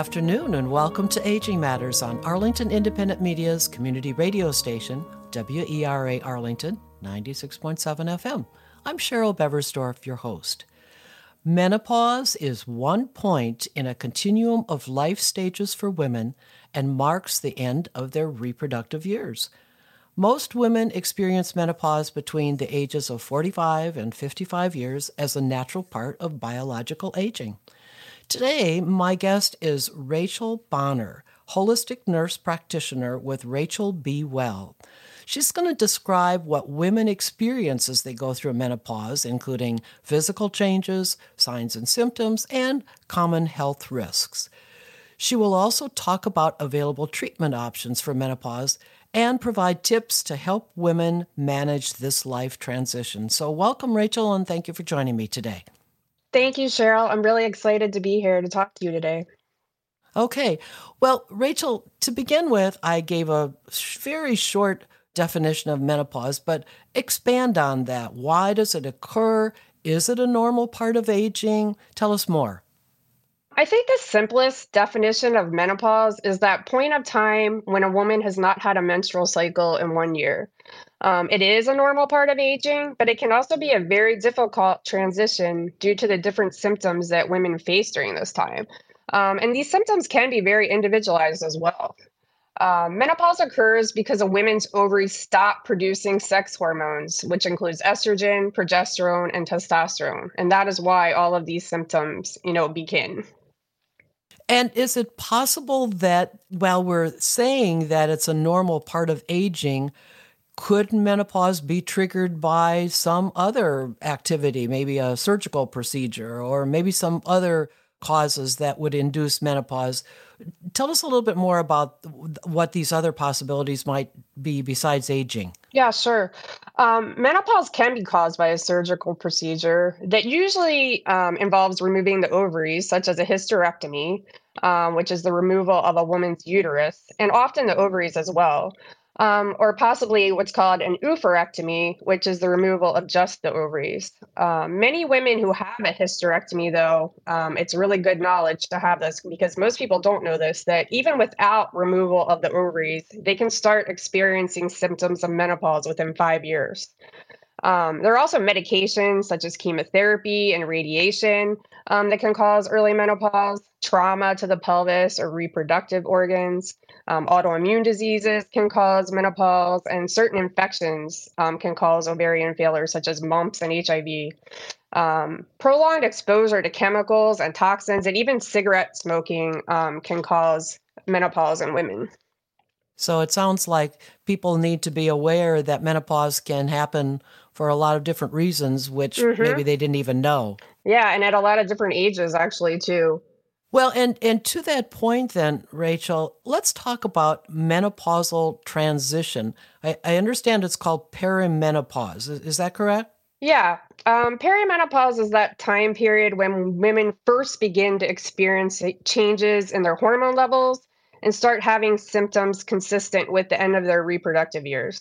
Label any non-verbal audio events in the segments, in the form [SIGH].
Afternoon and welcome to Aging Matters on Arlington Independent Media's community radio station, WERA Arlington, 96.7 FM. I'm Cheryl Beversdorf, your host. Menopause is one point in a continuum of life stages for women and marks the end of their reproductive years. Most women experience menopause between the ages of 45 and 55 years as a natural part of biological aging. Today, my guest is Rachel Bonner, holistic nurse practitioner with Rachel B Well. She's going to describe what women experience as they go through menopause, including physical changes, signs and symptoms, and common health risks. She will also talk about available treatment options for menopause and provide tips to help women manage this life transition. So, welcome, Rachel, and thank you for joining me today. Thank you, Cheryl. I'm really excited to be here to talk to you today. Okay. Well, Rachel, to begin with, I gave a very short definition of menopause, but expand on that. Why does it occur? Is it a normal part of aging? Tell us more. I think the simplest definition of menopause is that point of time when a woman has not had a menstrual cycle in one year. Um, it is a normal part of aging, but it can also be a very difficult transition due to the different symptoms that women face during this time. Um, and these symptoms can be very individualized as well. Uh, menopause occurs because a woman's ovaries stop producing sex hormones, which includes estrogen, progesterone, and testosterone. And that is why all of these symptoms, you know, begin. And is it possible that while we're saying that it's a normal part of aging, could menopause be triggered by some other activity, maybe a surgical procedure or maybe some other causes that would induce menopause? Tell us a little bit more about what these other possibilities might be besides aging. Yeah, sure. Um, menopause can be caused by a surgical procedure that usually um, involves removing the ovaries, such as a hysterectomy, um, which is the removal of a woman's uterus, and often the ovaries as well. Um, or possibly what's called an oophorectomy, which is the removal of just the ovaries. Um, many women who have a hysterectomy, though, um, it's really good knowledge to have this because most people don't know this that even without removal of the ovaries, they can start experiencing symptoms of menopause within five years. Um, there are also medications such as chemotherapy and radiation um, that can cause early menopause, trauma to the pelvis or reproductive organs. Um, autoimmune diseases can cause menopause, and certain infections um, can cause ovarian failure, such as mumps and HIV. Um, prolonged exposure to chemicals and toxins, and even cigarette smoking um, can cause menopause in women. So it sounds like people need to be aware that menopause can happen for a lot of different reasons, which mm-hmm. maybe they didn't even know. Yeah, and at a lot of different ages, actually, too. Well, and and to that point, then, Rachel, let's talk about menopausal transition. I, I understand it's called perimenopause. Is, is that correct? Yeah, um, perimenopause is that time period when women first begin to experience changes in their hormone levels and start having symptoms consistent with the end of their reproductive years.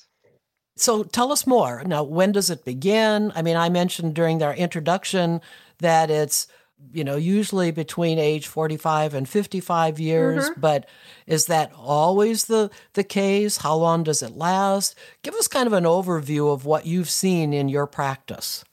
So tell us more. Now, when does it begin? I mean, I mentioned during our introduction that it's you know usually between age 45 and 55 years mm-hmm. but is that always the the case? How long does it last? Give us kind of an overview of what you've seen in your practice.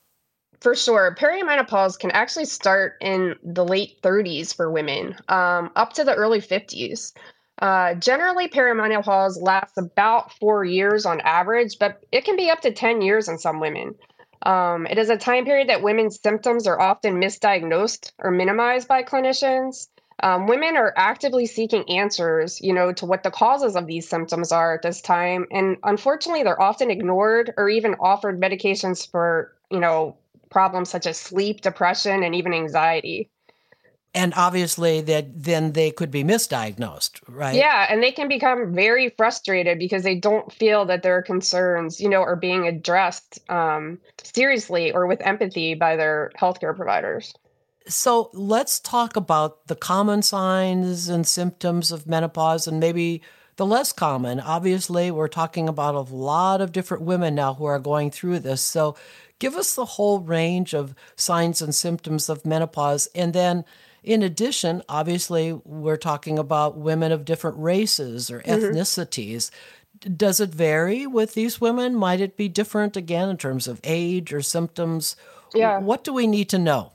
For sure. Perimenopause can actually start in the late 30s for women um, up to the early 50s uh, generally, perimenopause lasts about four years on average, but it can be up to 10 years in some women. Um, it is a time period that women's symptoms are often misdiagnosed or minimized by clinicians. Um, women are actively seeking answers, you know, to what the causes of these symptoms are at this time, and unfortunately, they're often ignored or even offered medications for, you know, problems such as sleep, depression, and even anxiety and obviously that then they could be misdiagnosed right? Yeah and they can become very frustrated because they don't feel that their concerns you know are being addressed um, seriously or with empathy by their healthcare providers. So let's talk about the common signs and symptoms of menopause and maybe the less common. Obviously we're talking about a lot of different women now who are going through this. So give us the whole range of signs and symptoms of menopause. And then in addition, obviously, we're talking about women of different races or mm-hmm. ethnicities. Does it vary with these women? Might it be different again in terms of age or symptoms? Yeah. What do we need to know?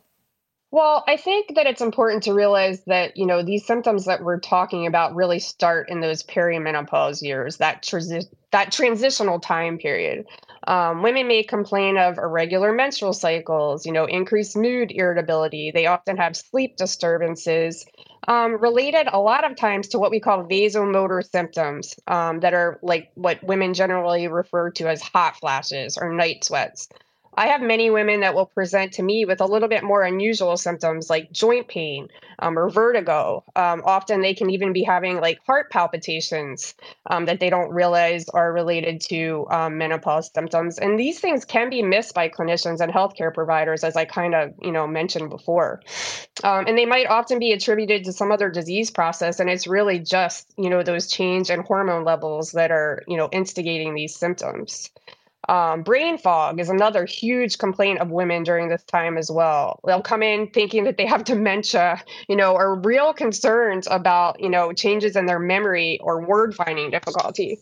Well, I think that it's important to realize that, you know, these symptoms that we're talking about really start in those perimenopause years, that transi- that transitional time period. Um, women may complain of irregular menstrual cycles, you know, increased mood irritability. They often have sleep disturbances um, related a lot of times to what we call vasomotor symptoms um, that are like what women generally refer to as hot flashes or night sweats. I have many women that will present to me with a little bit more unusual symptoms like joint pain um, or vertigo. Um, often they can even be having like heart palpitations um, that they don't realize are related to um, menopause symptoms. And these things can be missed by clinicians and healthcare providers, as I kind of you know mentioned before. Um, and they might often be attributed to some other disease process, and it's really just you know those change in hormone levels that are you know instigating these symptoms. Um, brain fog is another huge complaint of women during this time as well. They'll come in thinking that they have dementia, you know, or real concerns about, you know, changes in their memory or word finding difficulty.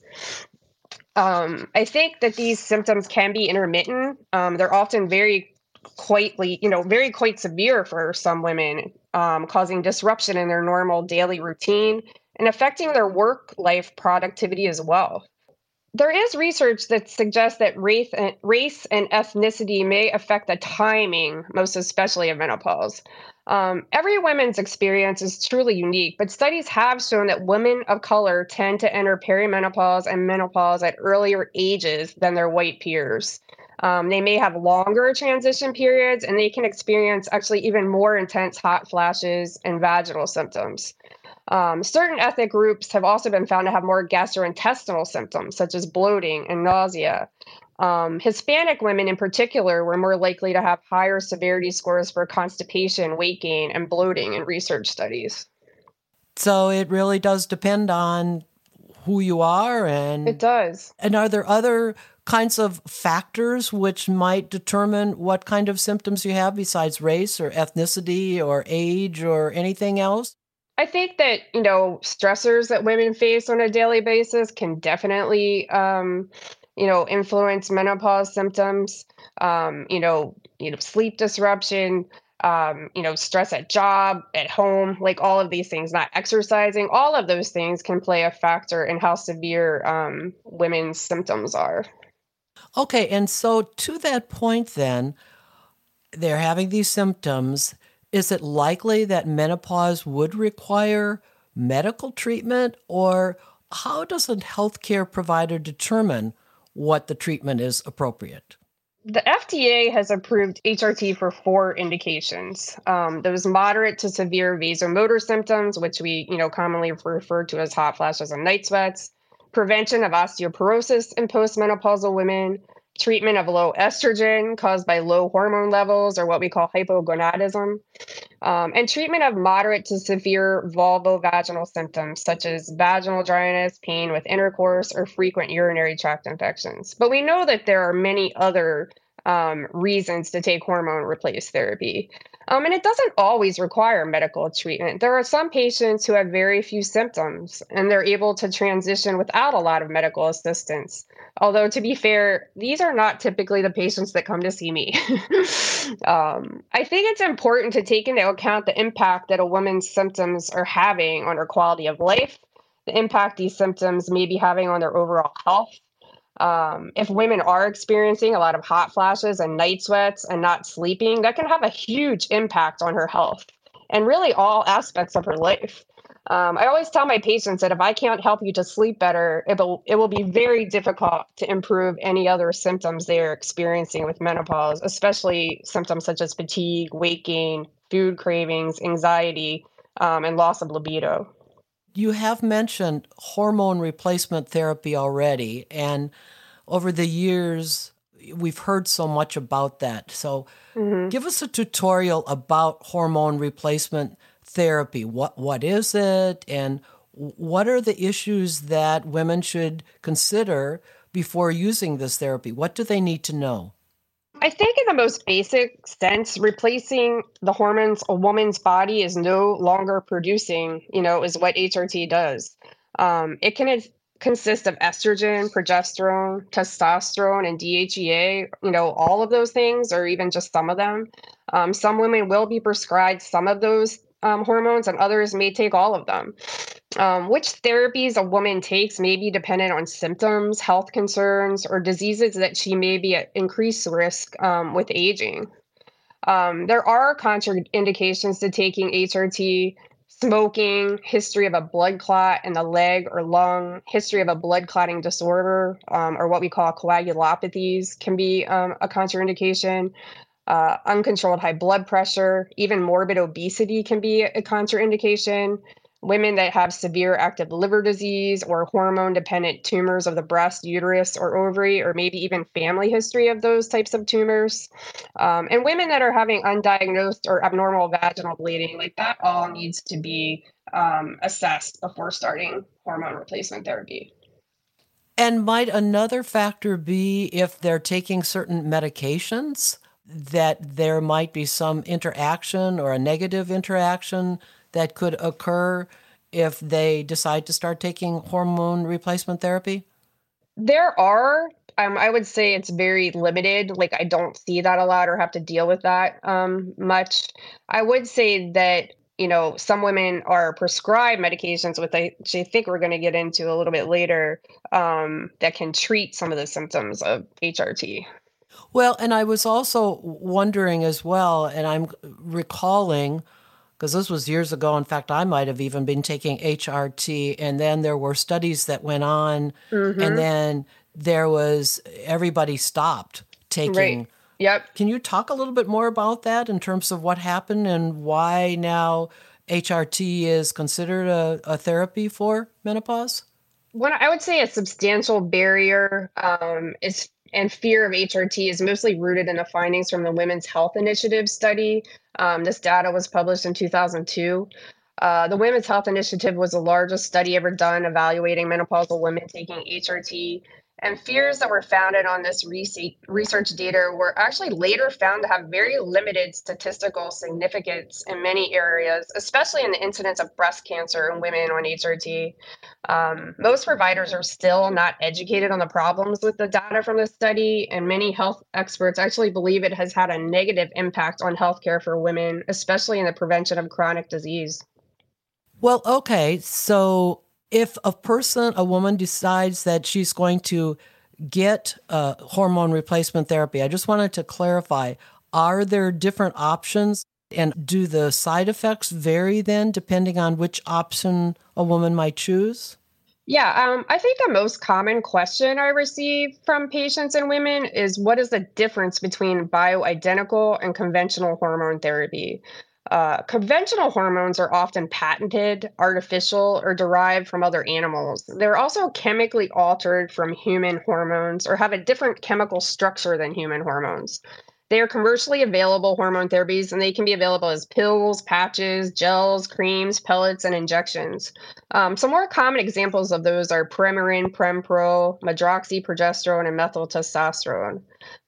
Um, I think that these symptoms can be intermittent. Um, they're often very quitely, you know, very quite severe for some women, um, causing disruption in their normal daily routine and affecting their work life productivity as well. There is research that suggests that race and, race and ethnicity may affect the timing, most especially of menopause. Um, every woman's experience is truly unique, but studies have shown that women of color tend to enter perimenopause and menopause at earlier ages than their white peers. Um, they may have longer transition periods and they can experience actually even more intense hot flashes and vaginal symptoms. Um, certain ethnic groups have also been found to have more gastrointestinal symptoms, such as bloating and nausea. Um, Hispanic women, in particular, were more likely to have higher severity scores for constipation, weight gain, and bloating in research studies. So it really does depend on who you are, and it does. And are there other kinds of factors which might determine what kind of symptoms you have besides race or ethnicity or age or anything else? I think that you know stressors that women face on a daily basis can definitely um, you know influence menopause symptoms. Um, you know, you know, sleep disruption. Um, you know, stress at job, at home, like all of these things, not exercising, all of those things can play a factor in how severe um, women's symptoms are. Okay, and so to that point, then, they're having these symptoms is it likely that menopause would require medical treatment, or how does a healthcare provider determine what the treatment is appropriate? The FDA has approved HRT for four indications. Um, those moderate to severe vasomotor symptoms, which we, you know, commonly refer to as hot flashes and night sweats, prevention of osteoporosis in postmenopausal women, treatment of low estrogen caused by low hormone levels or what we call hypogonadism, um, and treatment of moderate to severe vulvovaginal symptoms such as vaginal dryness, pain with intercourse, or frequent urinary tract infections. But we know that there are many other um, reasons to take hormone replace therapy. Um, and it doesn't always require medical treatment. There are some patients who have very few symptoms and they're able to transition without a lot of medical assistance. Although, to be fair, these are not typically the patients that come to see me. [LAUGHS] um, I think it's important to take into account the impact that a woman's symptoms are having on her quality of life, the impact these symptoms may be having on their overall health um, if women are experiencing a lot of hot flashes and night sweats and not sleeping, that can have a huge impact on her health and really all aspects of her life. Um, I always tell my patients that if I can't help you to sleep better, it will it will be very difficult to improve any other symptoms they are experiencing with menopause, especially symptoms such as fatigue, weight gain, food cravings, anxiety, um, and loss of libido. You have mentioned hormone replacement therapy already, and over the years, we've heard so much about that. So, mm-hmm. give us a tutorial about hormone replacement therapy. What what is it, and what are the issues that women should consider before using this therapy? What do they need to know? I think, in the most basic sense, replacing the hormones a woman's body is no longer producing, you know, is what HRT does. Um, it can consist of estrogen, progesterone, testosterone, and DHEA, you know, all of those things, or even just some of them. Um, some women will be prescribed some of those um, hormones, and others may take all of them. Um, which therapies a woman takes may be dependent on symptoms, health concerns, or diseases that she may be at increased risk um, with aging. Um, there are contraindications to taking HRT smoking, history of a blood clot in the leg or lung, history of a blood clotting disorder, um, or what we call coagulopathies, can be um, a contraindication. Uh, uncontrolled high blood pressure, even morbid obesity can be a contraindication. Women that have severe active liver disease or hormone dependent tumors of the breast, uterus, or ovary, or maybe even family history of those types of tumors. Um, and women that are having undiagnosed or abnormal vaginal bleeding, like that all needs to be um, assessed before starting hormone replacement therapy. And might another factor be if they're taking certain medications that there might be some interaction or a negative interaction that could occur if they decide to start taking hormone replacement therapy? There are. Um, I would say it's very limited. Like I don't see that a lot or have to deal with that um, much. I would say that you know some women are prescribed medications, which I, think we're going to get into a little bit later, um, that can treat some of the symptoms of HRT. Well, and I was also wondering as well, and I'm recalling because this was years ago. In fact, I might have even been taking HRT, and then there were studies that went on, mm-hmm. and then there was everybody stopped taking. Right. Yep. Can you talk a little bit more about that in terms of what happened and why now HRT is considered a, a therapy for menopause? What I would say a substantial barrier um, is and fear of HRT is mostly rooted in the findings from the Women's Health Initiative study. Um, this data was published in 2002. Uh, the Women's Health Initiative was the largest study ever done evaluating menopausal women taking HRT and fears that were founded on this research data were actually later found to have very limited statistical significance in many areas, especially in the incidence of breast cancer in women on HRT. Um, most providers are still not educated on the problems with the data from the study, and many health experts actually believe it has had a negative impact on healthcare for women, especially in the prevention of chronic disease. Well, okay, so if a person, a woman decides that she's going to get uh, hormone replacement therapy, I just wanted to clarify are there different options? And do the side effects vary then depending on which option a woman might choose? Yeah, um, I think the most common question I receive from patients and women is what is the difference between bioidentical and conventional hormone therapy? Uh, conventional hormones are often patented, artificial, or derived from other animals. They're also chemically altered from human hormones or have a different chemical structure than human hormones. They are commercially available hormone therapies and they can be available as pills, patches, gels, creams, pellets, and injections. Um, some more common examples of those are Premarin, Prempro, medroxyprogesterone, and methyltestosterone.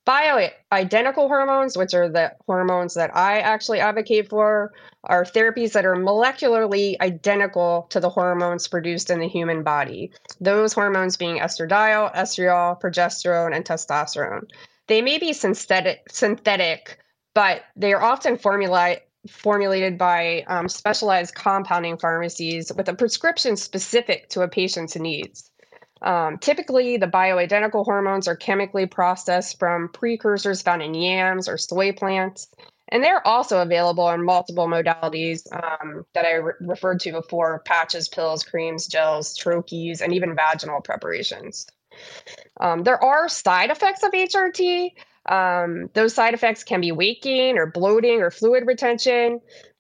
Bioidentical hormones, which are the hormones that I actually advocate for, are therapies that are molecularly identical to the hormones produced in the human body. Those hormones being estradiol, estriol, progesterone, and testosterone. They may be synthetic, synthetic but they are often formulated formulated by um, specialized compounding pharmacies with a prescription specific to a patient's needs. Um, typically, the bioidentical hormones are chemically processed from precursors found in yams or soy plants, and they're also available in multiple modalities um, that I re- referred to before patches, pills, creams, gels, troches, and even vaginal preparations. Um, there are side effects of HRT. Um, those side effects can be weight gain or bloating or fluid retention,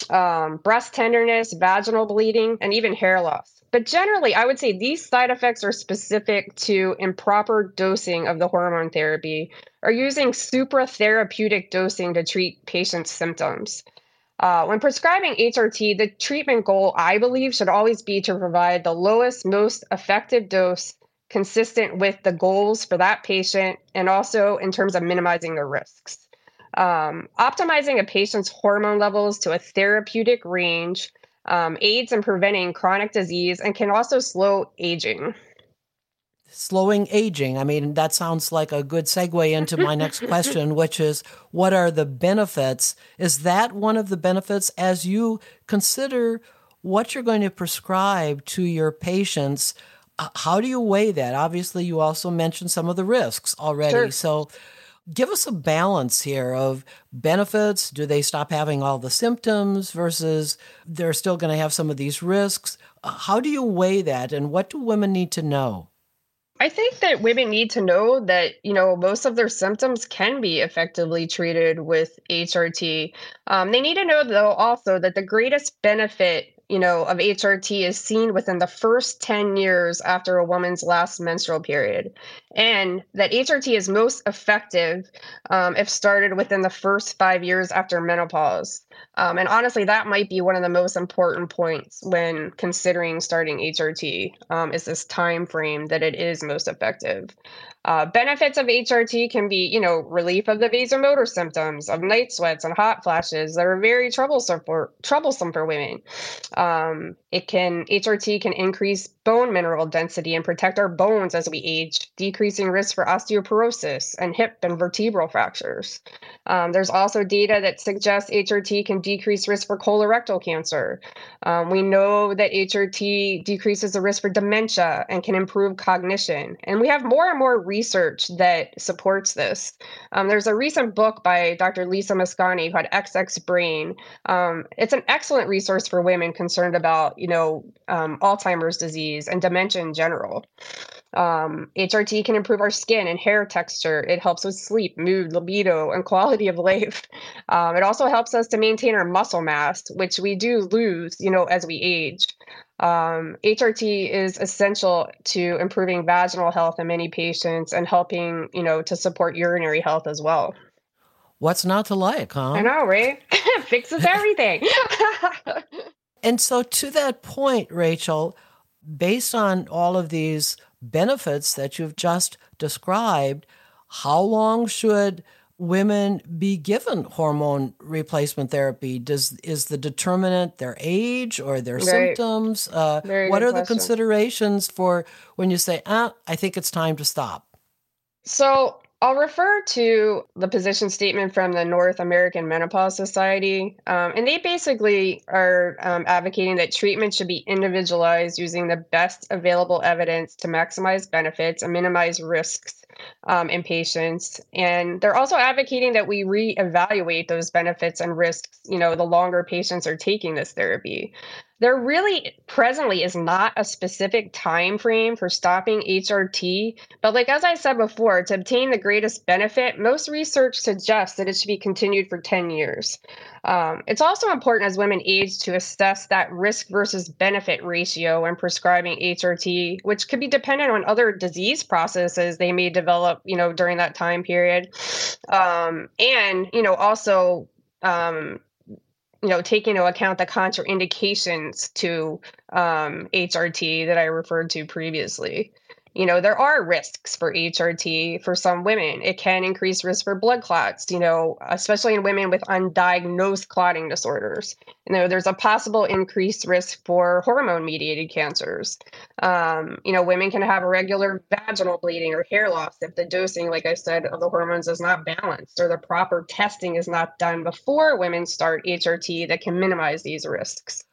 um, breast tenderness, vaginal bleeding, and even hair loss. But generally, I would say these side effects are specific to improper dosing of the hormone therapy or using supratherapeutic dosing to treat patients' symptoms. Uh, when prescribing HRT, the treatment goal, I believe, should always be to provide the lowest, most effective dose consistent with the goals for that patient and also in terms of minimizing the risks. Um, optimizing a patient's hormone levels to a therapeutic range um, aids in preventing chronic disease and can also slow aging. Slowing aging. I mean, that sounds like a good segue into my next [LAUGHS] question, which is what are the benefits? Is that one of the benefits as you consider what you're going to prescribe to your patients? How do you weigh that? Obviously, you also mentioned some of the risks already. Sure. So, give us a balance here of benefits. Do they stop having all the symptoms versus they're still going to have some of these risks? How do you weigh that and what do women need to know? I think that women need to know that, you know, most of their symptoms can be effectively treated with HRT. Um, they need to know, though, also that the greatest benefit you know, of HRT is seen within the first 10 years after a woman's last menstrual period. And that HRT is most effective um, if started within the first five years after menopause. Um, and honestly, that might be one of the most important points when considering starting HRT um, is this time frame that it is most effective. Uh, benefits of HRT can be, you know, relief of the vasomotor symptoms of night sweats and hot flashes that are very troublesome for troublesome for women. Um, it can HRT can increase bone mineral density and protect our bones as we age, decreasing risk for osteoporosis and hip and vertebral fractures. Um, there's also data that suggests HRT can decrease risk for colorectal cancer. Um, we know that HRT decreases the risk for dementia and can improve cognition. And we have more and more research that supports this. Um, there's a recent book by Dr. Lisa Mosconi called XX Brain. Um, it's an excellent resource for women concerned about, you know, um, Alzheimer's disease and dementia in general. Um, HRT can improve our skin and hair texture. It helps with sleep, mood, libido, and quality of life. Um, it also helps us to maintain our muscle mass, which we do lose, you know, as we age. Um, HRT is essential to improving vaginal health in many patients and helping, you know, to support urinary health as well. What's not to like, huh? I know, right? [LAUGHS] Fixes everything. [LAUGHS] and so, to that point, Rachel, based on all of these benefits that you've just described, how long should women be given hormone replacement therapy? Does is the determinant their age or their right. symptoms? Uh, what are question. the considerations for when you say, "Ah, I think it's time to stop"? So I'll refer to the position statement from the North American Menopause Society. Um, and they basically are um, advocating that treatment should be individualized using the best available evidence to maximize benefits and minimize risks um, in patients. And they're also advocating that we reevaluate those benefits and risks, you know, the longer patients are taking this therapy there really presently is not a specific time frame for stopping HRT, but like as I said before, to obtain the greatest benefit, most research suggests that it should be continued for 10 years. Um, it's also important as women age to assess that risk versus benefit ratio when prescribing HRT, which could be dependent on other disease processes they may develop, you know, during that time period. Um, and, you know, also um, you know, take into account the contraindications to um, HRT that I referred to previously you know there are risks for hrt for some women. It can increase risk for blood clots you know especially in women with undiagnosed clotting disorders. You know there's a possible increased risk for hormone mediated cancers. Um, you know women can have irregular vaginal bleeding or hair loss if the dosing like i said of the hormones is not balanced or the proper testing is not done before women start hrt that can minimize these risks.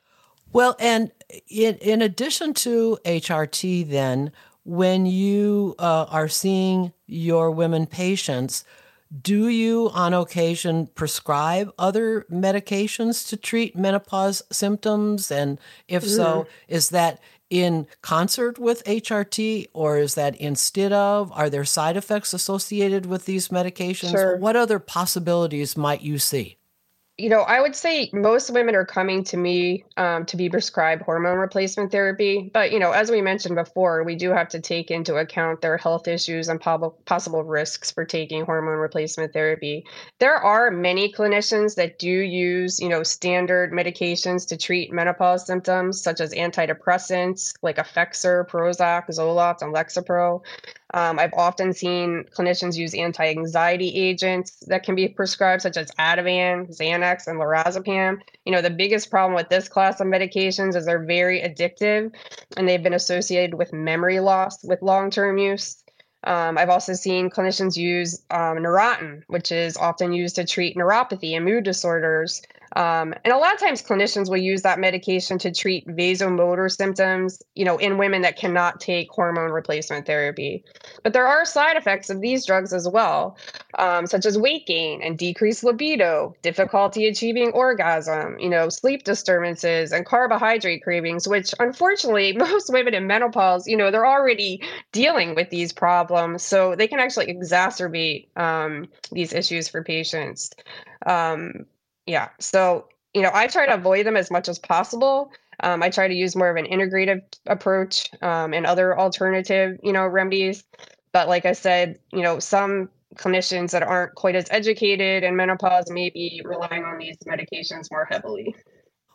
Well and in, in addition to hrt then when you uh, are seeing your women patients, do you on occasion prescribe other medications to treat menopause symptoms? And if mm. so, is that in concert with HRT or is that instead of? Are there side effects associated with these medications? Sure. What other possibilities might you see? You know, I would say most women are coming to me um, to be prescribed hormone replacement therapy. But, you know, as we mentioned before, we do have to take into account their health issues and po- possible risks for taking hormone replacement therapy. There are many clinicians that do use, you know, standard medications to treat menopause symptoms, such as antidepressants like Effexor, Prozac, Zoloft, and Lexapro. Um, I've often seen clinicians use anti anxiety agents that can be prescribed, such as Ativan, Xanax, and lorazepam. You know, the biggest problem with this class of medications is they're very addictive and they've been associated with memory loss with long term use. Um, I've also seen clinicians use um, Neurontin, which is often used to treat neuropathy and mood disorders. Um, and a lot of times clinicians will use that medication to treat vasomotor symptoms, you know, in women that cannot take hormone replacement therapy. But there are side effects of these drugs as well, um, such as weight gain and decreased libido, difficulty achieving orgasm, you know, sleep disturbances and carbohydrate cravings, which unfortunately [LAUGHS] most women in menopause, you know, they're already dealing with these problems. So they can actually exacerbate um, these issues for patients. Um, yeah. So, you know, I try to avoid them as much as possible. Um, I try to use more of an integrative approach um, and other alternative, you know, remedies. But like I said, you know, some clinicians that aren't quite as educated in menopause may be relying on these medications more heavily.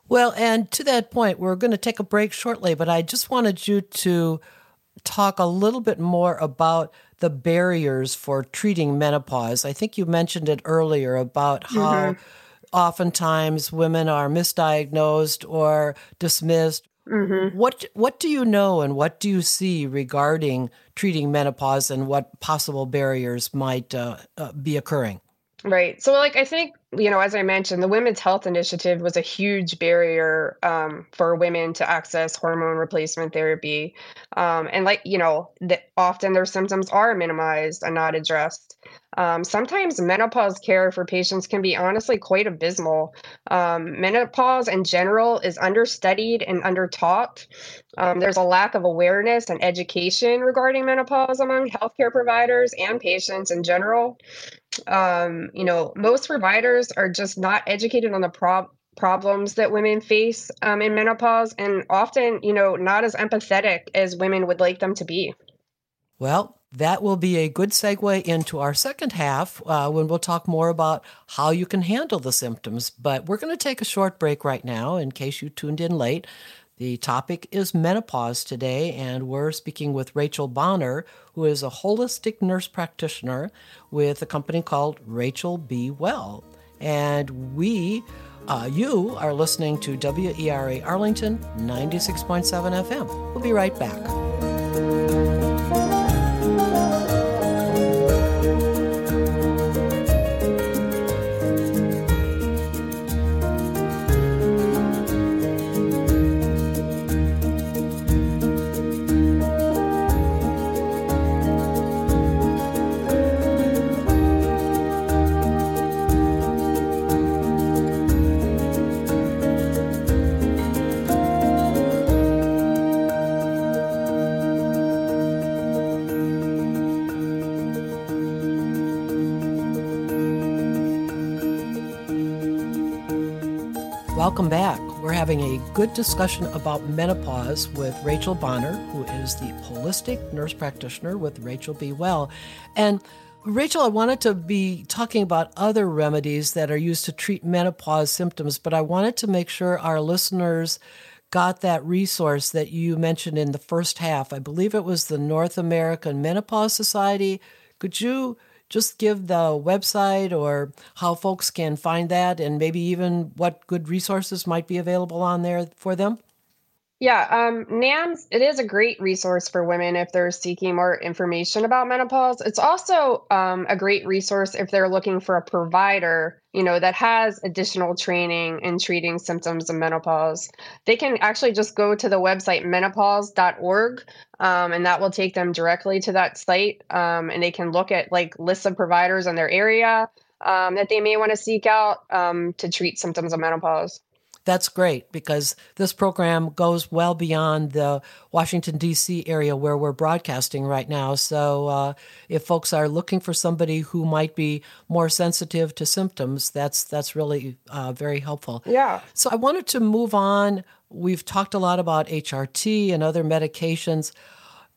Well, and to that point, we're going to take a break shortly, but I just wanted you to talk a little bit more about the barriers for treating menopause. I think you mentioned it earlier about how. Mm-hmm oftentimes women are misdiagnosed or dismissed. Mm-hmm. What what do you know and what do you see regarding treating menopause and what possible barriers might uh, uh, be occurring? Right. So, like, I think, you know, as I mentioned, the Women's Health Initiative was a huge barrier um, for women to access hormone replacement therapy. Um, and, like, you know, the, often their symptoms are minimized and not addressed. Um, sometimes menopause care for patients can be honestly quite abysmal. Um, menopause in general is understudied and undertaught. Um, there's a lack of awareness and education regarding menopause among healthcare providers and patients in general um, you know, most providers are just not educated on the prob- problems that women face um, in menopause and often, you know, not as empathetic as women would like them to be. Well, that will be a good segue into our second half uh, when we'll talk more about how you can handle the symptoms. But we're going to take a short break right now in case you tuned in late. The topic is menopause today, and we're speaking with Rachel Bonner, who is a holistic nurse practitioner with a company called Rachel B Well. And we, uh, you, are listening to WERA Arlington 96.7 FM. We'll be right back. Welcome back. We're having a good discussion about menopause with Rachel Bonner, who is the holistic nurse practitioner with Rachel B Well. And Rachel, I wanted to be talking about other remedies that are used to treat menopause symptoms, but I wanted to make sure our listeners got that resource that you mentioned in the first half. I believe it was the North American Menopause Society. Could you just give the website or how folks can find that and maybe even what good resources might be available on there for them? Yeah, um, NAMS, it is a great resource for women if they're seeking more information about menopause. It's also um, a great resource if they're looking for a provider, you know, that has additional training in treating symptoms of menopause. They can actually just go to the website menopause.org, um, and that will take them directly to that site. Um, and they can look at like lists of providers in their area um, that they may want to seek out um, to treat symptoms of menopause. That's great because this program goes well beyond the Washington, D.C. area where we're broadcasting right now. So, uh, if folks are looking for somebody who might be more sensitive to symptoms, that's, that's really uh, very helpful. Yeah. So, I wanted to move on. We've talked a lot about HRT and other medications.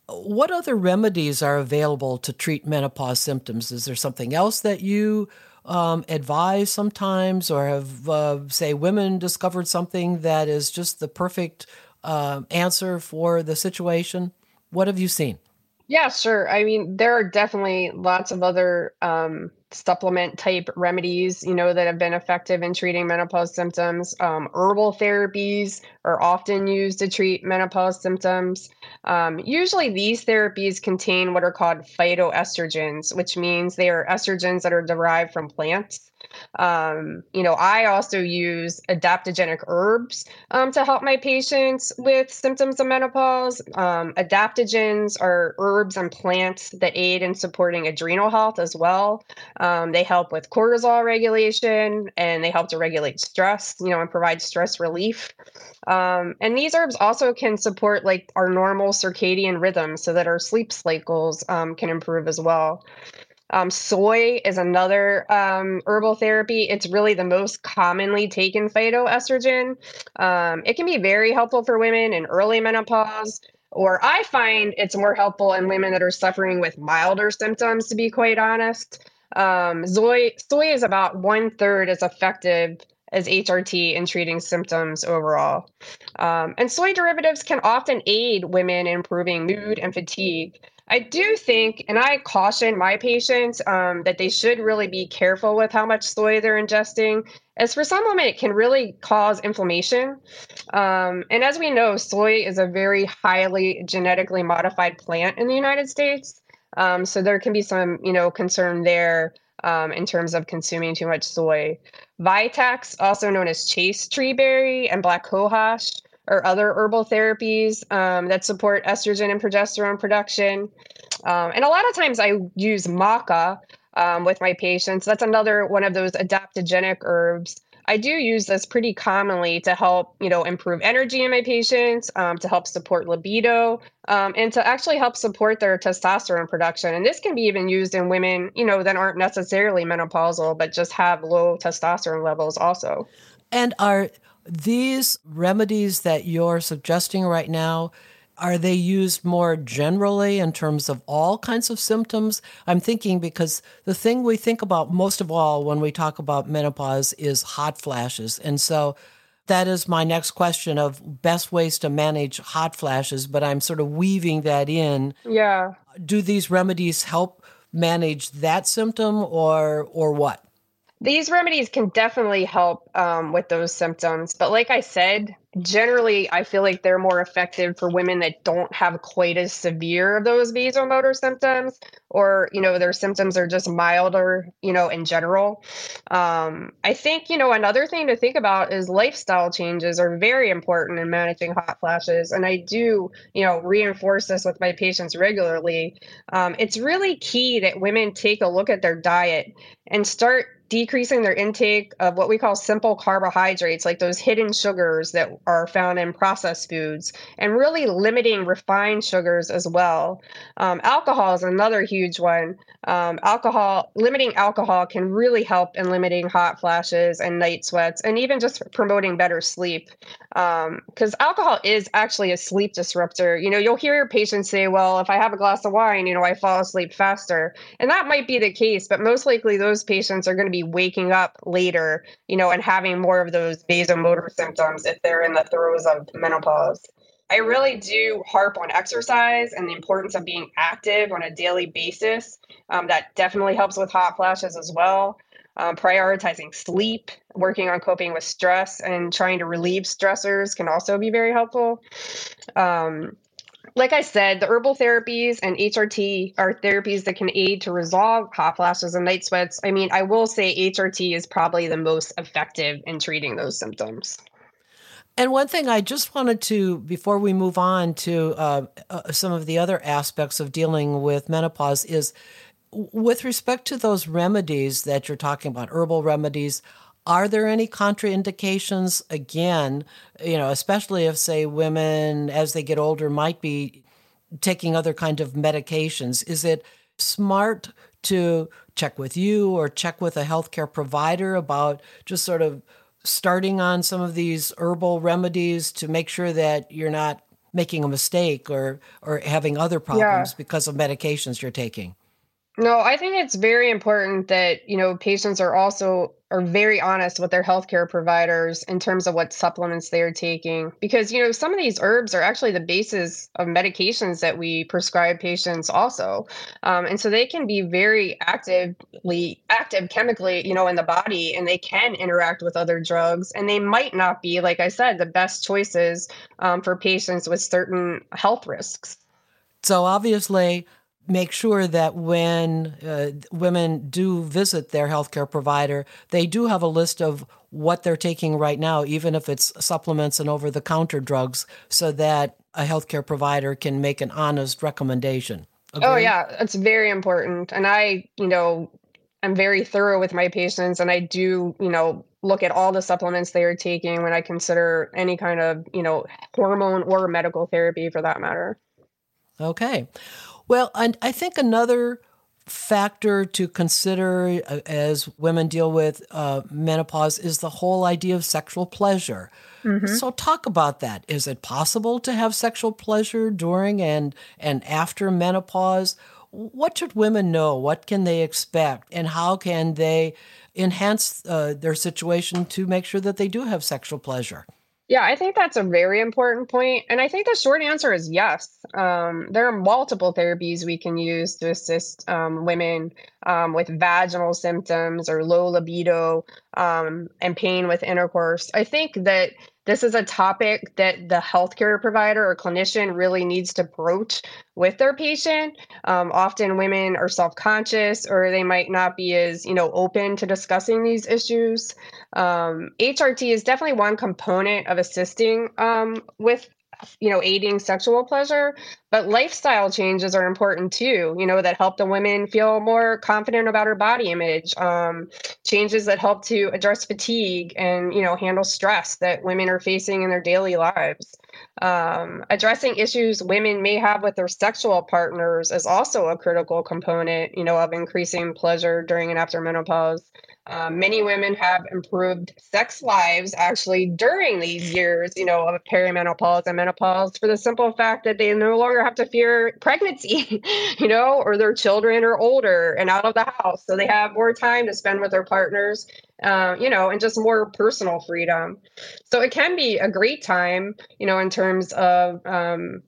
What other remedies are available to treat menopause symptoms? Is there something else that you um, advise sometimes, or have, uh, say, women discovered something that is just the perfect uh, answer for the situation? What have you seen? Yeah, sure. I mean, there are definitely lots of other um, supplement type remedies, you know, that have been effective in treating menopause symptoms. Um, herbal therapies are often used to treat menopause symptoms. Um, usually, these therapies contain what are called phytoestrogens, which means they are estrogens that are derived from plants. Um, you know, I also use adaptogenic herbs um, to help my patients with symptoms of menopause. Um, adaptogens are herbs and plants that aid in supporting adrenal health as well. Um, they help with cortisol regulation and they help to regulate stress, you know, and provide stress relief. Um, and these herbs also can support like our normal circadian rhythm so that our sleep cycles um, can improve as well. Um, soy is another um, herbal therapy. It's really the most commonly taken phytoestrogen. Um, it can be very helpful for women in early menopause, or I find it's more helpful in women that are suffering with milder symptoms, to be quite honest. Um, soy, soy is about one third as effective as HRT in treating symptoms overall. Um, and soy derivatives can often aid women in improving mood and fatigue. I do think, and I caution my patients um, that they should really be careful with how much soy they're ingesting, as for some women, it can really cause inflammation. Um, and as we know, soy is a very highly genetically modified plant in the United States. Um, so there can be some, you know, concern there um, in terms of consuming too much soy. Vitex, also known as chaste tree berry and black cohosh, or other herbal therapies um, that support estrogen and progesterone production. Um, and a lot of times I use maca um, with my patients. That's another one of those adaptogenic herbs. I do use this pretty commonly to help, you know, improve energy in my patients, um, to help support libido, um, and to actually help support their testosterone production. And this can be even used in women, you know, that aren't necessarily menopausal, but just have low testosterone levels also. And are these remedies that you're suggesting right now, are they used more generally in terms of all kinds of symptoms? I'm thinking because the thing we think about most of all when we talk about menopause is hot flashes. And so that is my next question of best ways to manage hot flashes, but I'm sort of weaving that in. Yeah. Do these remedies help manage that symptom or or what? These remedies can definitely help um, with those symptoms. But like I said, generally, I feel like they're more effective for women that don't have quite as severe of those vasomotor symptoms, or, you know, their symptoms are just milder, you know, in general. Um, I think, you know, another thing to think about is lifestyle changes are very important in managing hot flashes. And I do, you know, reinforce this with my patients regularly. Um, it's really key that women take a look at their diet and start decreasing their intake of what we call simple carbohydrates, like those hidden sugars that are found in processed foods, and really limiting refined sugars as well. Um, alcohol is another huge one. Um, alcohol, limiting alcohol can really help in limiting hot flashes and night sweats, and even just promoting better sleep. Because um, alcohol is actually a sleep disruptor. You know, you'll hear your patients say, "Well, if I have a glass of wine, you know, I fall asleep faster," and that might be the case, but most likely those patients are going to be waking up later, you know, and having more of those vasomotor symptoms if they're in the throes of menopause. I really do harp on exercise and the importance of being active on a daily basis. Um, that definitely helps with hot flashes as well. Um, prioritizing sleep, working on coping with stress, and trying to relieve stressors can also be very helpful. Um, like I said, the herbal therapies and HRT are therapies that can aid to resolve hot flashes and night sweats. I mean, I will say HRT is probably the most effective in treating those symptoms. And one thing I just wanted to, before we move on to uh, uh, some of the other aspects of dealing with menopause, is with respect to those remedies that you're talking about, herbal remedies, Are there any contraindications again, you know, especially if say women as they get older might be taking other kind of medications? Is it smart to check with you or check with a healthcare provider about just sort of starting on some of these herbal remedies to make sure that you're not making a mistake or or having other problems yeah. because of medications you're taking? No, I think it's very important that, you know, patients are also are very honest with their healthcare providers in terms of what supplements they are taking because you know some of these herbs are actually the basis of medications that we prescribe patients also. Um, and so they can be very actively active chemically you know in the body and they can interact with other drugs and they might not be like i said the best choices um, for patients with certain health risks. So obviously make sure that when uh, women do visit their healthcare provider, they do have a list of what they're taking right now, even if it's supplements and over the counter drugs, so that a healthcare provider can make an honest recommendation. Oh? Oh, yeah, it's very important. And I, you know, I'm very thorough with my patients and I do, you know, look at all the supplements they are taking when I consider any kind of, you know, hormone or medical therapy for that matter. Okay. Well, and I think another factor to consider uh, as women deal with uh, menopause is the whole idea of sexual pleasure. Mm-hmm. So talk about that. Is it possible to have sexual pleasure during and and after menopause? What should women know? What can they expect? And how can they enhance uh, their situation to make sure that they do have sexual pleasure? Yeah, I think that's a very important point. And I think the short answer is yes. Um, there are multiple therapies we can use to assist um, women um, with vaginal symptoms or low libido um, and pain with intercourse. I think that this is a topic that the healthcare provider or clinician really needs to broach with their patient. Um, often women are self-conscious or they might not be as, you know, open to discussing these issues. Um, HRT is definitely one component of assisting um, with you know aiding sexual pleasure but lifestyle changes are important too you know that help the women feel more confident about her body image um, changes that help to address fatigue and you know handle stress that women are facing in their daily lives um, addressing issues women may have with their sexual partners is also a critical component you know of increasing pleasure during and after menopause um, many women have improved sex lives actually during these years, you know, of perimenopause and menopause for the simple fact that they no longer have to fear pregnancy, [LAUGHS] you know, or their children are older and out of the house. So they have more time to spend with their partners, uh, you know, and just more personal freedom. So it can be a great time, you know, in terms of, um,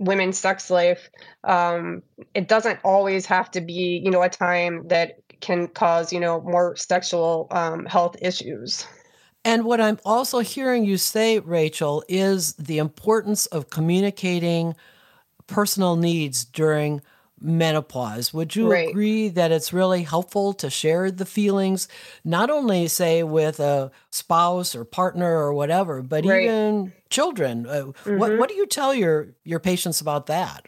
women's sex life um, it doesn't always have to be you know a time that can cause, you know, more sexual um, health issues. And what I'm also hearing you say, Rachel, is the importance of communicating personal needs during menopause. Would you right. agree that it's really helpful to share the feelings, not only say with a spouse or partner or whatever, but right. even children? Uh, mm-hmm. What What do you tell your your patients about that?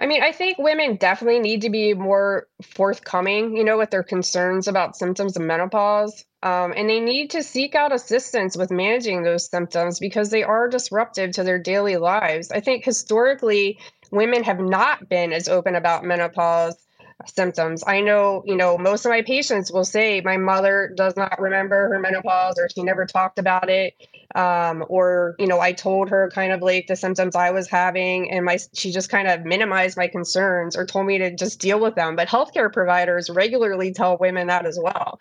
I mean, I think women definitely need to be more forthcoming, you know, with their concerns about symptoms of menopause. Um, and they need to seek out assistance with managing those symptoms because they are disruptive to their daily lives. I think historically, women have not been as open about menopause symptoms. I know, you know, most of my patients will say my mother does not remember her menopause or she never talked about it. Um, or, you know, I told her kind of like the symptoms I was having and my she just kind of minimized my concerns or told me to just deal with them. But healthcare providers regularly tell women that as well.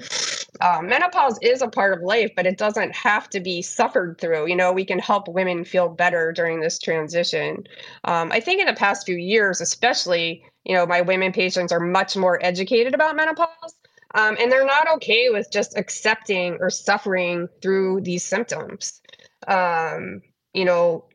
Um, menopause is a part of life, but it doesn't have to be suffered through. You know, we can help women feel better during this transition. Um, I think in the past few years, especially, you know, my women patients are much more educated about menopause. Um, and they're not okay with just accepting or suffering through these symptoms. Um, you know,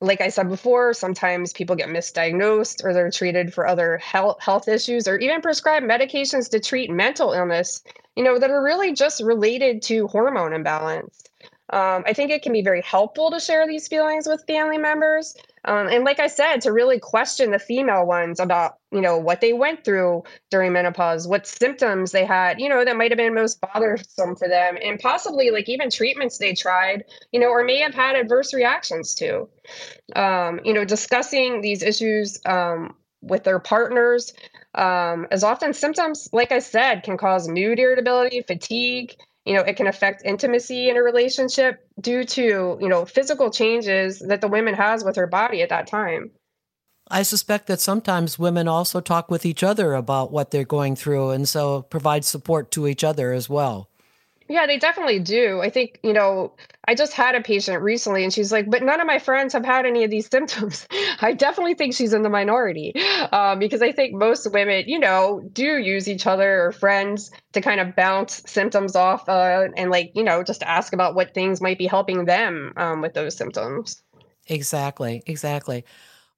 like I said before, sometimes people get misdiagnosed or they're treated for other health health issues or even prescribed medications to treat mental illness, you know, that are really just related to hormone imbalance. Um, I think it can be very helpful to share these feelings with family members. Um, and like I said, to really question the female ones about, you know, what they went through during menopause, what symptoms they had, you know, that might have been most bothersome for them, and possibly like even treatments they tried, you know, or may have had adverse reactions to. Um, you know, discussing these issues um, with their partners, um, as often symptoms, like I said, can cause mood irritability, fatigue, you know it can affect intimacy in a relationship due to you know physical changes that the woman has with her body at that time. I suspect that sometimes women also talk with each other about what they're going through and so provide support to each other as well yeah, they definitely do. I think, you know, I just had a patient recently and she's like, but none of my friends have had any of these [LAUGHS] symptoms. I definitely think she's in the minority um, because I think most women, you know, do use each other or friends to kind of bounce symptoms off uh, and, like, you know, just ask about what things might be helping them um, with those symptoms. Exactly, exactly.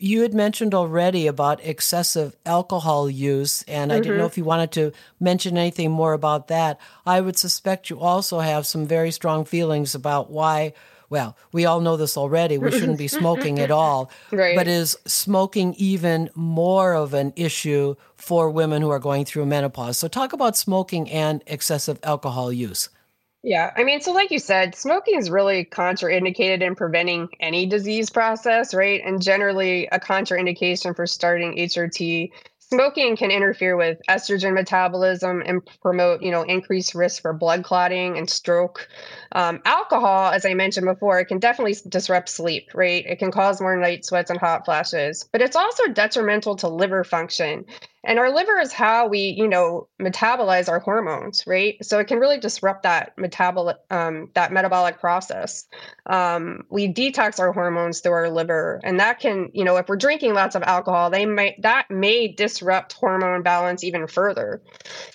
You had mentioned already about excessive alcohol use, and mm-hmm. I didn't know mm-hmm. if you wanted to mention anything more about that. I would suspect you also have some very strong feelings about why. Well, we all know this already. We shouldn't be smoking at [LAUGHS] all. Right. But is smoking even more of an issue for women who are going through menopause? So, talk about smoking and excessive alcohol use. Yeah, I mean, so like you said, smoking is really contraindicated in preventing any disease process, right? And generally a contraindication for starting HRT smoking can interfere with estrogen metabolism and promote you know increased risk for blood clotting and stroke. Um, alcohol as i mentioned before it can definitely disrupt sleep right? It can cause more night sweats and hot flashes but it's also detrimental to liver function and our liver is how we you know metabolize our hormones right? So it can really disrupt that metabolic um, that metabolic process. Um, we detox our hormones through our liver and that can you know if we're drinking lots of alcohol they might that may disrupt hormone balance even further.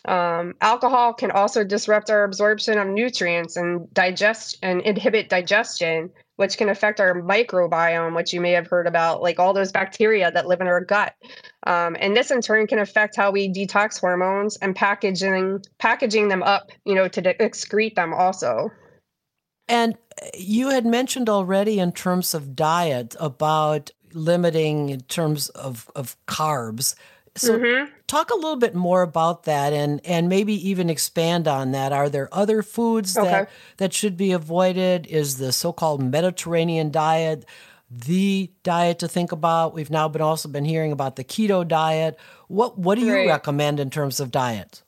Um, alcohol can also disrupt our absorption of nutrients and digest and inhibit digestion which can affect our microbiome, which you may have heard about, like all those bacteria that live in our gut. Um, and this in turn can affect how we detox hormones and packaging packaging them up, you know, to excrete them also. And you had mentioned already in terms of diet about limiting in terms of, of carbs. So mm-hmm. talk a little bit more about that and and maybe even expand on that. Are there other foods okay. that that should be avoided? Is the so-called Mediterranean diet the diet to think about? We've now been also been hearing about the keto diet. What what do you recommend in terms of diet?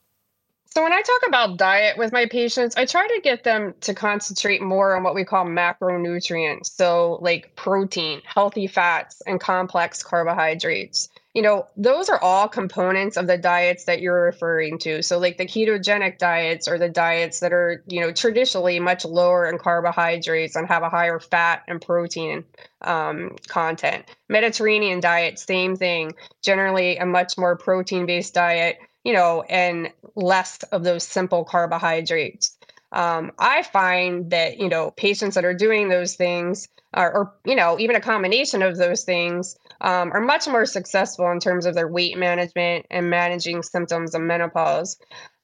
So when I talk about diet with my patients, I try to get them to concentrate more on what we call macronutrients. So like protein, healthy fats, and complex carbohydrates you know, those are all components of the diets that you're referring to. So, like the ketogenic diets or the diets that are, you know, traditionally much lower in carbohydrates and have a higher fat and protein um, content. Mediterranean diet, same thing, generally a much more protein based diet, you know, and less of those simple carbohydrates. Um, I find that, you know, patients that are doing those things, or, or you know, even a combination of those things, um, are much more successful in terms of their weight management and managing symptoms of menopause.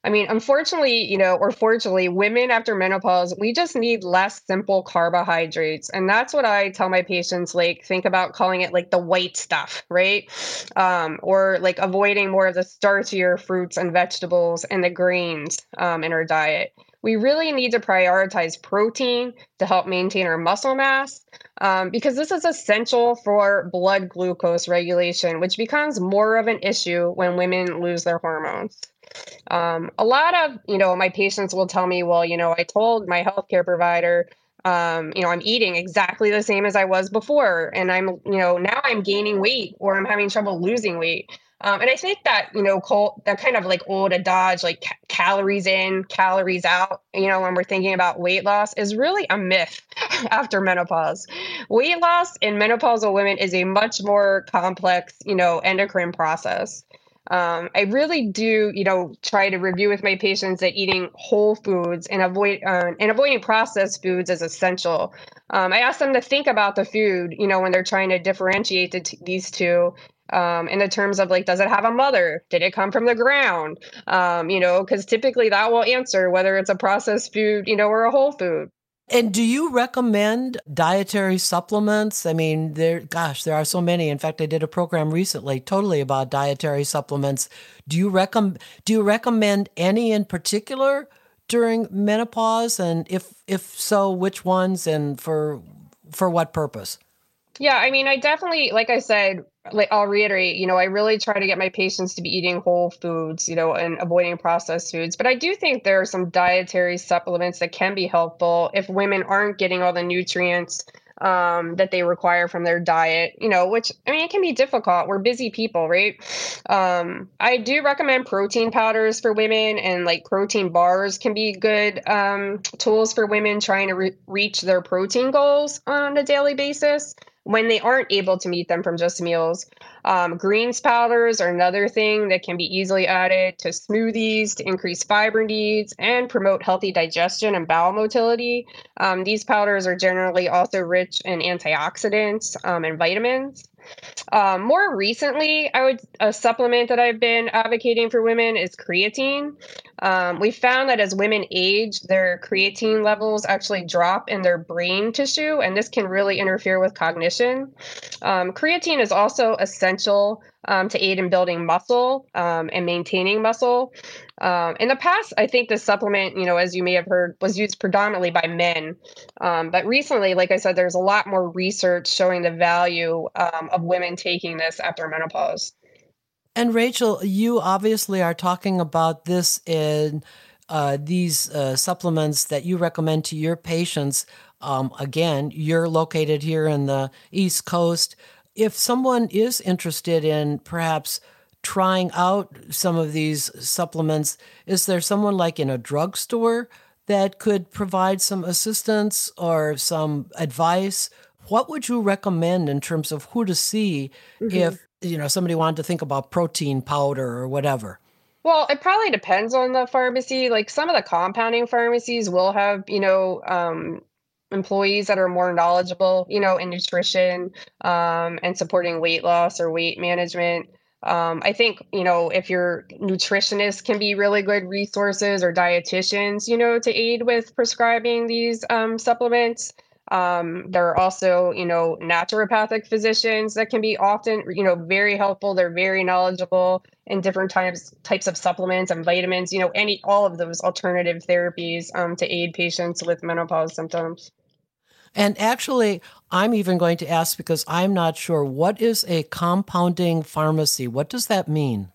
I mean, unfortunately, you know, or fortunately, women after menopause, we just need less simple carbohydrates. And that's what I tell my patients like, think about calling it like the white stuff, right? Um, or like avoiding more of the starchier fruits and vegetables and the grains um, in our diet we really need to prioritize protein to help maintain our muscle mass um, because this is essential for blood glucose regulation, which becomes more of an issue when women lose their hormones. Um, a lot of, you know, my patients will tell me, well, you know, I told my healthcare provider, um, you know, I'm eating exactly the same as I was before, and I'm, you know, now I'm gaining weight or I'm having trouble losing weight. Um, and I think that, you know, that kind of like old adage, like ca- calories in, calories out, you know, when we're thinking about weight loss is really a myth [LAUGHS] after menopause. Weight loss in menopausal women is a much more complex, you know, endocrine process. Um, I really do, you know, try to review with my patients that eating whole foods and avoid uh, and avoiding processed foods is essential. Um, I ask them to think about the food, you know, when they're trying to differentiate the t- these two, um, in the terms of like, does it have a mother? Did it come from the ground? Um, you know, because typically that will answer whether it's a processed food, you know, or a whole food. And do you recommend dietary supplements? I mean, there, gosh, there are so many. In fact, I did a program recently totally about dietary supplements. Do you recommend, do you recommend any in particular during menopause? And if, if so, which ones and for, for what purpose? Yeah, I mean, I definitely, like I said, like I'll reiterate, you know, I really try to get my patients to be eating whole foods, you know, and avoiding processed foods. But I do think there are some dietary supplements that can be helpful if women aren't getting all the nutrients um, that they require from their diet, you know, which I mean, it can be difficult. We're busy people, right? Um, I do recommend protein powders for women, and like protein bars can be good um, tools for women trying to re- reach their protein goals on a daily basis when they aren't able to meet them from just meals. Um, greens powders are another thing that can be easily added to smoothies to increase fiber needs and promote healthy digestion and bowel motility. Um, these powders are generally also rich in antioxidants um, and vitamins. Um, more recently, I would a supplement that I've been advocating for women is creatine. Um, we found that as women age, their creatine levels actually drop in their brain tissue, and this can really interfere with cognition. Um, creatine is also essential um, to aid in building muscle um, and maintaining muscle. Um, in the past, I think the supplement, you know, as you may have heard, was used predominantly by men. Um, but recently, like I said, there's a lot more research showing the value of women taking this after menopause. And Rachel, you obviously are talking about this in uh, these uh, supplements that you recommend to your patients. Um, again, you're located here in the East Coast if someone is interested in perhaps trying out some of these supplements, is there someone like in a drugstore that could provide some assistance or some advice? What would you recommend in terms of who to see mm-hmm. if you know somebody wanted to think about protein powder or whatever? Well, it probably depends on the pharmacy. Like some of the compounding pharmacies will have, you know, um, employees that are more knowledgeable, you know, in nutrition um, and supporting weight loss or weight management. Um, I think, you know, if your nutritionists can be really good resources or dietitians, you know, to aid with prescribing these um, supplements. Um, there are also, you know, naturopathic physicians that can be often, you know, very helpful. They're very knowledgeable in different types types of supplements and vitamins. You know, any all of those alternative therapies um, to aid patients with menopause symptoms. And actually, I'm even going to ask because I'm not sure what is a compounding pharmacy? What does that mean?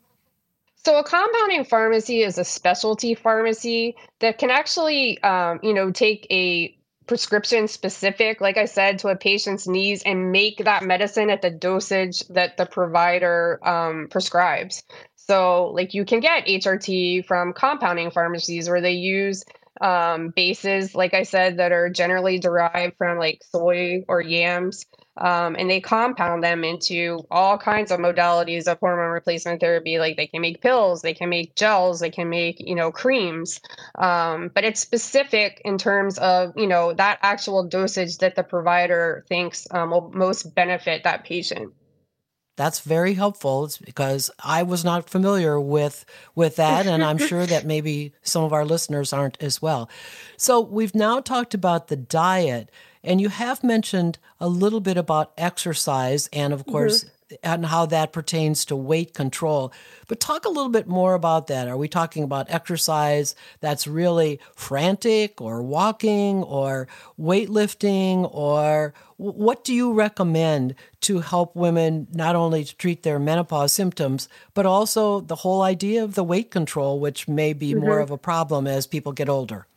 So a compounding pharmacy is a specialty pharmacy that can actually, um, you know, take a prescription specific, like I said, to a patient's needs and make that medicine at the dosage that the provider um, prescribes. So, like, you can get HRT from compounding pharmacies where they use um, bases, like I said, that are generally derived from like soy or yams. Um, and they compound them into all kinds of modalities of hormone replacement therapy. Like they can make pills, they can make gels, they can make, you know, creams. Um, but it's specific in terms of, you know, that actual dosage that the provider thinks um, will most benefit that patient that's very helpful it's because I was not familiar with with that and I'm sure that [LAUGHS] maybe some of our listeners aren't as well. So we've now talked about the diet and you have mentioned a little bit about exercise and of course mm-hmm and how that pertains to weight control. But talk a little bit more about that. Are we talking about exercise that's really frantic or walking or weightlifting or what do you recommend to help women not only to treat their menopause symptoms but also the whole idea of the weight control which may be mm-hmm. more of a problem as people get older?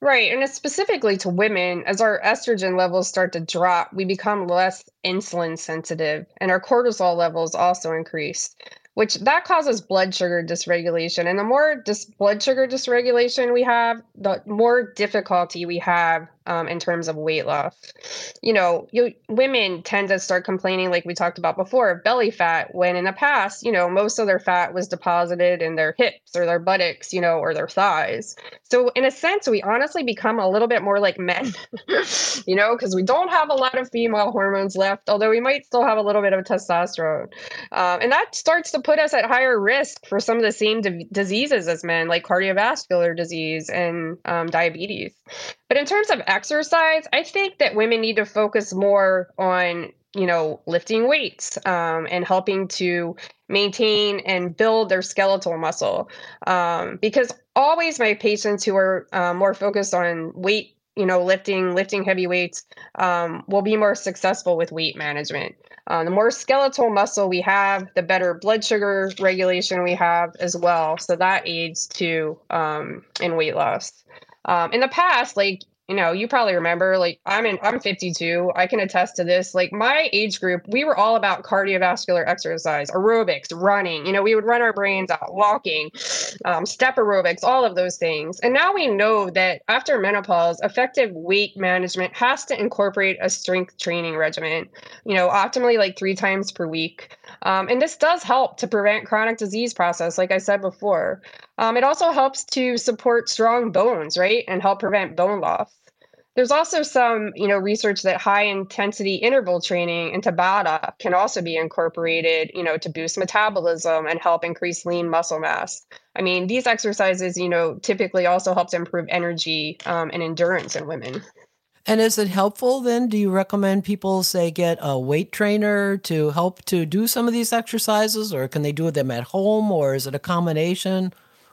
Right. And it's specifically to women, as our estrogen levels start to drop, we become less insulin sensitive and our cortisol levels also increase which that causes blood sugar dysregulation. And the more dis- blood sugar dysregulation we have, the more difficulty we have um, in terms of weight loss. You know, you, women tend to start complaining, like we talked about before, of belly fat, when in the past, you know, most of their fat was deposited in their hips or their buttocks, you know, or their thighs. So, in a sense, we honestly become a little bit more like men, [LAUGHS] you know, because we don't have a lot of female hormones left, although we might still have a little bit of testosterone. Um, and that starts to put us at higher risk for some of the same diseases as men, like cardiovascular disease and um, diabetes. But in terms of exercise, I think that women need to focus more on you know, lifting weights um, and helping to maintain and build their skeletal muscle. Um, because always my patients who are uh, more focused on weight, you know, lifting, lifting heavy weights, um, will be more successful with weight management. Uh, the more skeletal muscle we have, the better blood sugar regulation we have as well. So that aids to um, in weight loss. Um, in the past, like you know, you probably remember, like I'm in, I'm 52. I can attest to this. Like my age group, we were all about cardiovascular exercise, aerobics, running. You know, we would run our brains out, walking, um, step aerobics, all of those things. And now we know that after menopause, effective weight management has to incorporate a strength training regimen. You know, optimally like three times per week. Um, and this does help to prevent chronic disease process, like I said before. Um, it also helps to support strong bones, right, and help prevent bone loss. There's also some, you know, research that high intensity interval training and Tabata can also be incorporated, you know, to boost metabolism and help increase lean muscle mass. I mean, these exercises, you know, typically also helps improve energy um, and endurance in women. And is it helpful then? Do you recommend people say get a weight trainer to help to do some of these exercises, or can they do them at home, or is it a combination?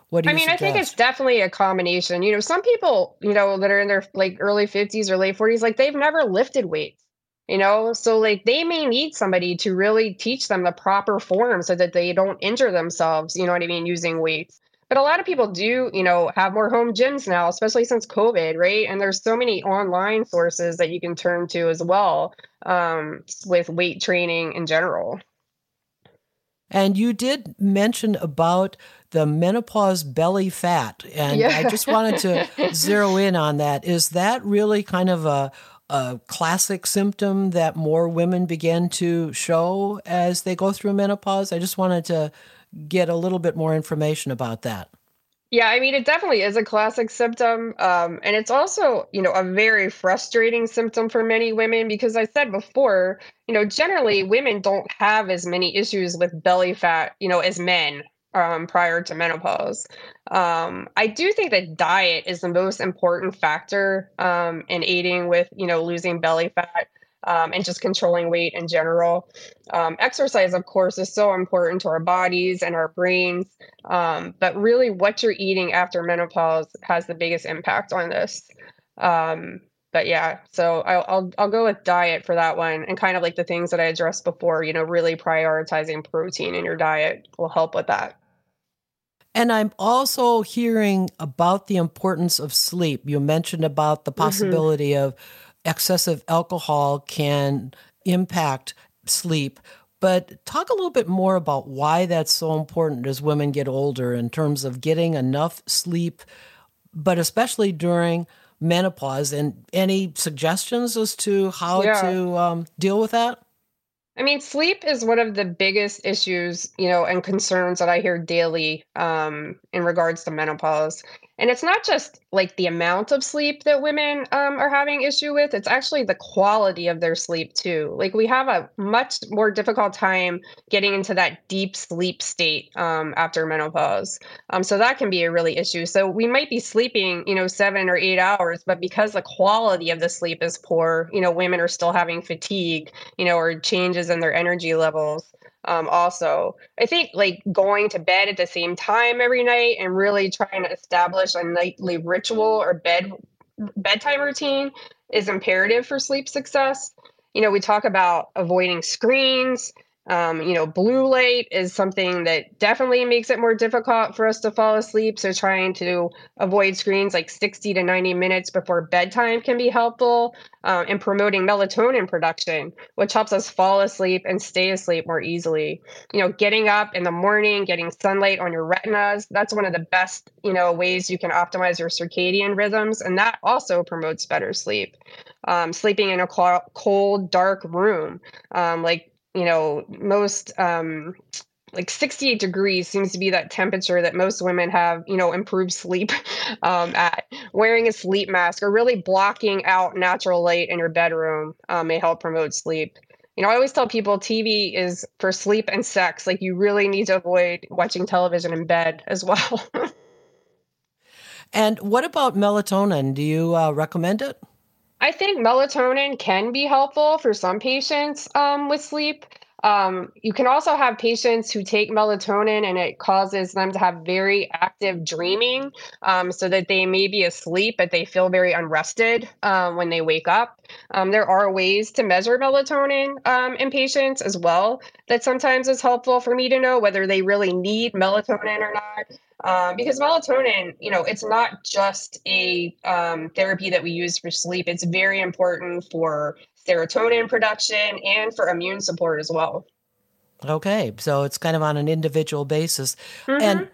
What do I mean, suggest? I think it's definitely a combination. You know, some people, you know, that are in their like early 50s or late 40s, like they've never lifted weights, you know, so like they may need somebody to really teach them the proper form so that they don't injure themselves, you know what I mean, using weights. But a lot of people do, you know, have more home gyms now, especially since COVID, right? And there's so many online sources that you can turn to as well um, with weight training in general. And you did mention about the menopause belly fat. And yeah. I just wanted to [LAUGHS] zero in on that. Is that really kind of a, a classic symptom that more women begin to show as they go through menopause? I just wanted to get a little bit more information about that. Yeah, I mean, it definitely is a classic symptom. Um, and it's also, you know, a very frustrating symptom for many women because I said before, you know, generally women don't have as many issues with belly fat, you know, as men um, prior to menopause. Um, I do think that diet is the most important factor um, in aiding with, you know, losing belly fat. Um, and just controlling weight in general. Um, exercise, of course, is so important to our bodies and our brains, um, but really, what you're eating after menopause has the biggest impact on this. Um, but yeah, so I'll, I'll I'll go with diet for that one, and kind of like the things that I addressed before. You know, really prioritizing protein in your diet will help with that. And I'm also hearing about the importance of sleep. You mentioned about the mm-hmm. possibility mm-hmm. of excessive alcohol can impact sleep. But talk a little bit more about why that's so important as women get older in terms of getting enough sleep, but especially during menopause. And any suggestions as to how yeah. to um, deal with that? I mean, sleep is one of the biggest issues, you know, and concerns that I hear daily um, in regards to menopause. And it's not just like the amount of sleep that women um, are having issue with; it's actually the quality of their sleep too. Like we have a much more difficult time getting into that deep sleep state um, after menopause. Um, so that can be a really issue. So we might be sleeping, you know, seven or eight hours, but because the quality of the sleep is poor, you know, women are still having fatigue, you know, or changes in their energy levels um, also i think like going to bed at the same time every night and really trying to establish a nightly ritual or bed bedtime routine is imperative for sleep success. You know we talk about avoiding screens um, you know, blue light is something that definitely makes it more difficult for us to fall asleep. So, trying to avoid screens like 60 to 90 minutes before bedtime can be helpful. Um, and promoting melatonin production, which helps us fall asleep and stay asleep more easily. You know, getting up in the morning, getting sunlight on your retinas, that's one of the best, you know, ways you can optimize your circadian rhythms. And that also promotes better sleep. Um, sleeping in a cold, dark room, um, like you know, most um, like 68 degrees seems to be that temperature that most women have, you know, improved sleep [LAUGHS] um, at. Wearing a sleep mask or really blocking out natural light in your bedroom um, may help promote sleep. You know, I always tell people TV is for sleep and sex. Like, you really need to avoid watching television in bed as [LAUGHS] well. And what about melatonin? Do you uh, recommend it? I think melatonin can be helpful for some patients um, with sleep. Um, you can also have patients who take melatonin and it causes them to have very active dreaming um, so that they may be asleep, but they feel very unrested um, when they wake up. Um, there are ways to measure melatonin um, in patients as well that sometimes is helpful for me to know whether they really need melatonin or not. Um, because melatonin, you know, it's not just a um, therapy that we use for sleep. It's very important for serotonin production and for immune support as well. Okay, so it's kind of on an individual basis. Mm-hmm. And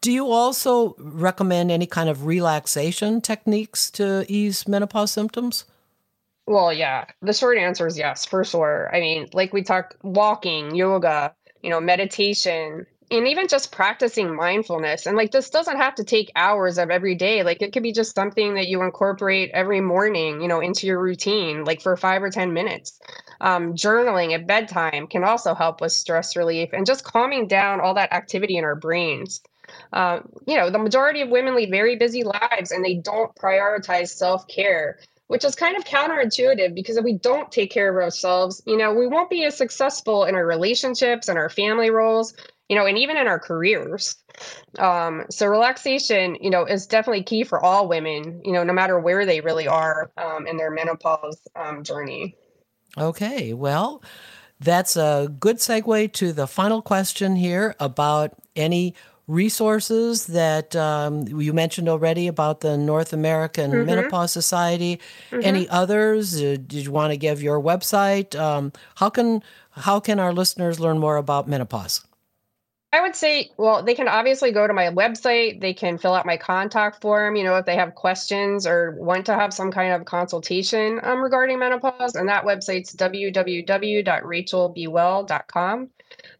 do you also recommend any kind of relaxation techniques to ease menopause symptoms? Well, yeah. The short answer is yes, for sure. I mean, like we talk walking, yoga, you know, meditation, and even just practicing mindfulness and like this doesn't have to take hours of every day like it could be just something that you incorporate every morning you know into your routine like for five or ten minutes. Um, journaling at bedtime can also help with stress relief and just calming down all that activity in our brains. Uh, you know the majority of women lead very busy lives and they don't prioritize self-care which is kind of counterintuitive because if we don't take care of ourselves, you know, we won't be as successful in our relationships and our family roles you know, and even in our careers. Um, so relaxation, you know, is definitely key for all women, you know, no matter where they really are um, in their menopause um, journey. Okay, well, that's a good segue to the final question here about any resources that um, you mentioned already about the North American mm-hmm. Menopause Society. Mm-hmm. Any others? Uh, did you want to give your website? Um, how can how can our listeners learn more about menopause? I would say, well, they can obviously go to my website. They can fill out my contact form, you know, if they have questions or want to have some kind of consultation um, regarding menopause. And that website's www.rachelbewell.com.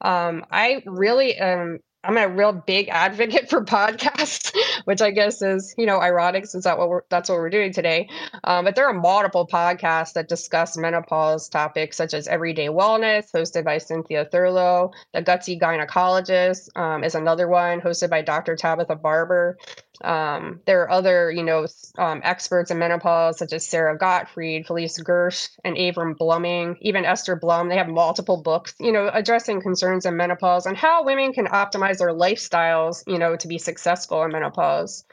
Um, I really am I'm a real big advocate for podcasts, [LAUGHS] which I guess is you know ironic since that what we're, that's what we're doing today. Um, but there are multiple podcasts that discuss menopause topics such as everyday wellness, hosted by Cynthia Thurlow. The Gutsy Gynecologist um, is another one hosted by Dr. Tabitha Barber. Um, there are other, you know, um, experts in menopause such as Sara Gottfried, Felice Gersh, and Avrum Bluming, even Esther Blum. They have multiple books, you know, addressing concerns in menopause and how women can optimize their lifestyles, you know, to be successful in menopause.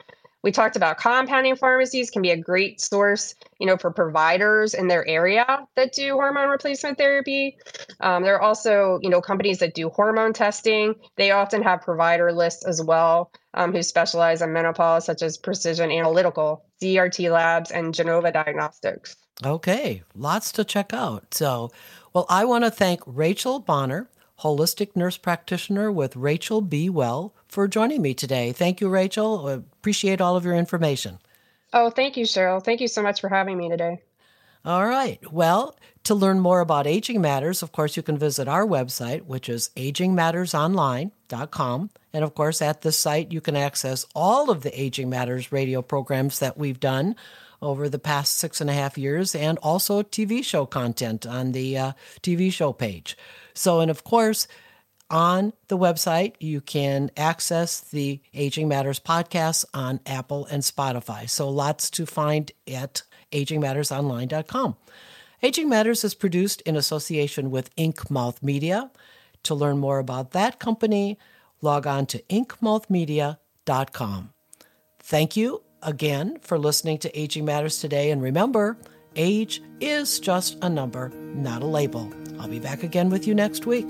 We talked about compounding pharmacies can be a great source, you know, for providers in their area that do hormone replacement therapy. Um, there are also, you know, companies that do hormone testing. They often have provider lists as well um, who specialize in menopause, such as Precision Analytical, ZRT Labs, and Genova Diagnostics. Okay, lots to check out. So, well, I want to thank Rachel Bonner, holistic nurse practitioner with Rachel B. Well, for joining me today. Thank you, Rachel. Appreciate all of your information. Oh, thank you, Cheryl. Thank you so much for having me today. All right. Well, to learn more about Aging Matters, of course, you can visit our website, which is agingmattersonline.com. And of course, at this site, you can access all of the Aging Matters radio programs that we've done over the past six and a half years and also TV show content on the uh, TV show page. So, and of course, on the website, you can access the Aging Matters podcast on Apple and Spotify. So lots to find at agingmattersonline.com. Aging Matters is produced in association with Inkmouth Media. To learn more about that company, log on to inkmouthmedia.com. Thank you again for listening to Aging Matters today. And remember, age is just a number, not a label. I'll be back again with you next week.